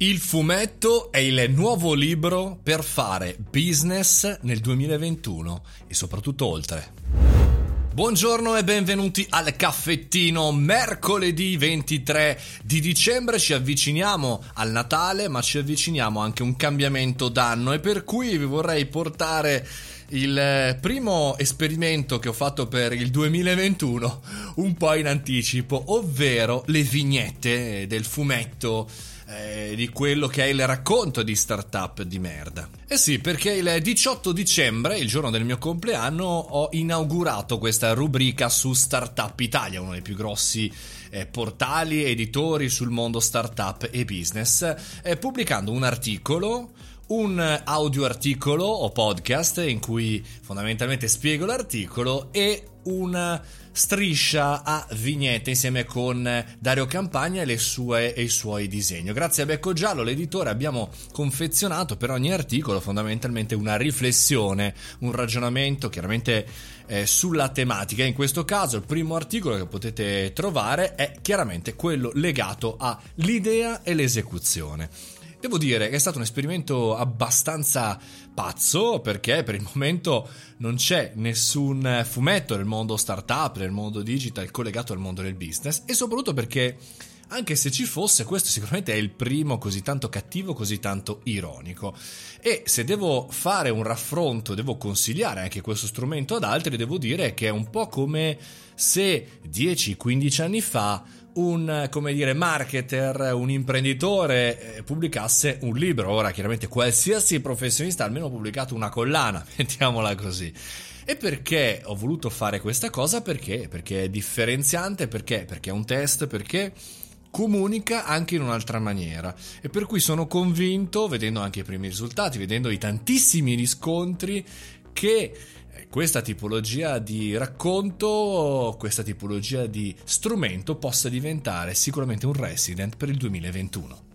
Il fumetto è il nuovo libro per fare business nel 2021 e soprattutto oltre. Buongiorno e benvenuti al caffettino. Mercoledì 23 di dicembre ci avviciniamo al Natale, ma ci avviciniamo anche a un cambiamento d'anno e per cui vi vorrei portare il primo esperimento che ho fatto per il 2021 un po' in anticipo, ovvero le vignette del fumetto eh, di quello che è il racconto di startup di merda. Eh sì, perché il 18 dicembre, il giorno del mio compleanno, ho inaugurato questa rubrica su Startup Italia, uno dei più grossi eh, portali editori sul mondo startup e business, eh, pubblicando un articolo un audio articolo o podcast in cui fondamentalmente spiego l'articolo e una striscia a vignette insieme con Dario Campagna e, sue, e i suoi disegni. Grazie a Becco Giallo, l'editore, abbiamo confezionato per ogni articolo fondamentalmente una riflessione, un ragionamento chiaramente eh, sulla tematica. In questo caso il primo articolo che potete trovare è chiaramente quello legato all'idea e l'esecuzione. Devo dire che è stato un esperimento abbastanza pazzo perché per il momento non c'è nessun fumetto nel mondo startup, nel mondo digital collegato al mondo del business e soprattutto perché anche se ci fosse, questo sicuramente è il primo così tanto cattivo, così tanto ironico. E se devo fare un raffronto, devo consigliare anche questo strumento ad altri, devo dire che è un po' come se 10-15 anni fa un, come dire, marketer, un imprenditore eh, pubblicasse un libro. Ora, chiaramente, qualsiasi professionista ha almeno pubblicato una collana, mettiamola così. E perché ho voluto fare questa cosa? Perché? Perché è differenziante, perché? Perché è un test, perché comunica anche in un'altra maniera e per cui sono convinto, vedendo anche i primi risultati, vedendo i tantissimi riscontri, che questa tipologia di racconto, questa tipologia di strumento possa diventare sicuramente un resident per il 2021.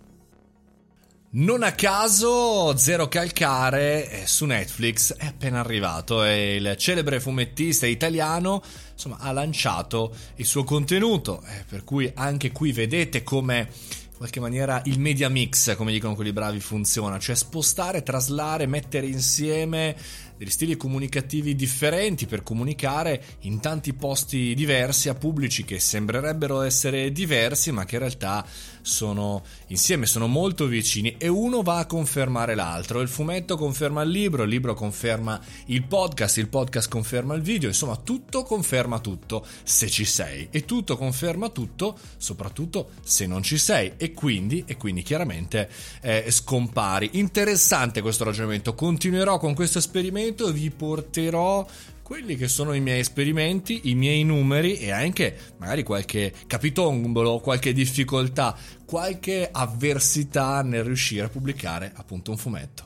Non a caso Zero Calcare eh, su Netflix è appena arrivato e il celebre fumettista italiano insomma, ha lanciato il suo contenuto, eh, per cui anche qui vedete come in qualche maniera il media mix, come dicono quelli bravi, funziona, cioè spostare, traslare, mettere insieme degli stili comunicativi differenti per comunicare in tanti posti diversi a pubblici che sembrerebbero essere diversi ma che in realtà sono insieme, sono molto vicini. E uno va a confermare l'altro. Il fumetto conferma il libro, il libro conferma il podcast, il podcast conferma il video, insomma tutto conferma tutto se ci sei. E tutto conferma tutto soprattutto se non ci sei. E quindi, e quindi chiaramente eh, scompari. Interessante questo ragionamento, continuerò con questo esperimento momento vi porterò quelli che sono i miei esperimenti, i miei numeri e anche magari qualche capitombolo, qualche difficoltà, qualche avversità nel riuscire a pubblicare appunto un fumetto.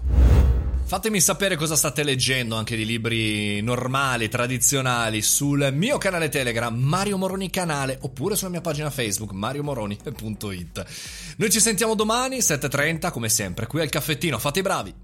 Fatemi sapere cosa state leggendo anche di libri normali, tradizionali sul mio canale Telegram Mario Moroni canale oppure sulla mia pagina Facebook mariomoroni.it. Noi ci sentiamo domani 7:30 come sempre qui al caffettino. Fate i bravi.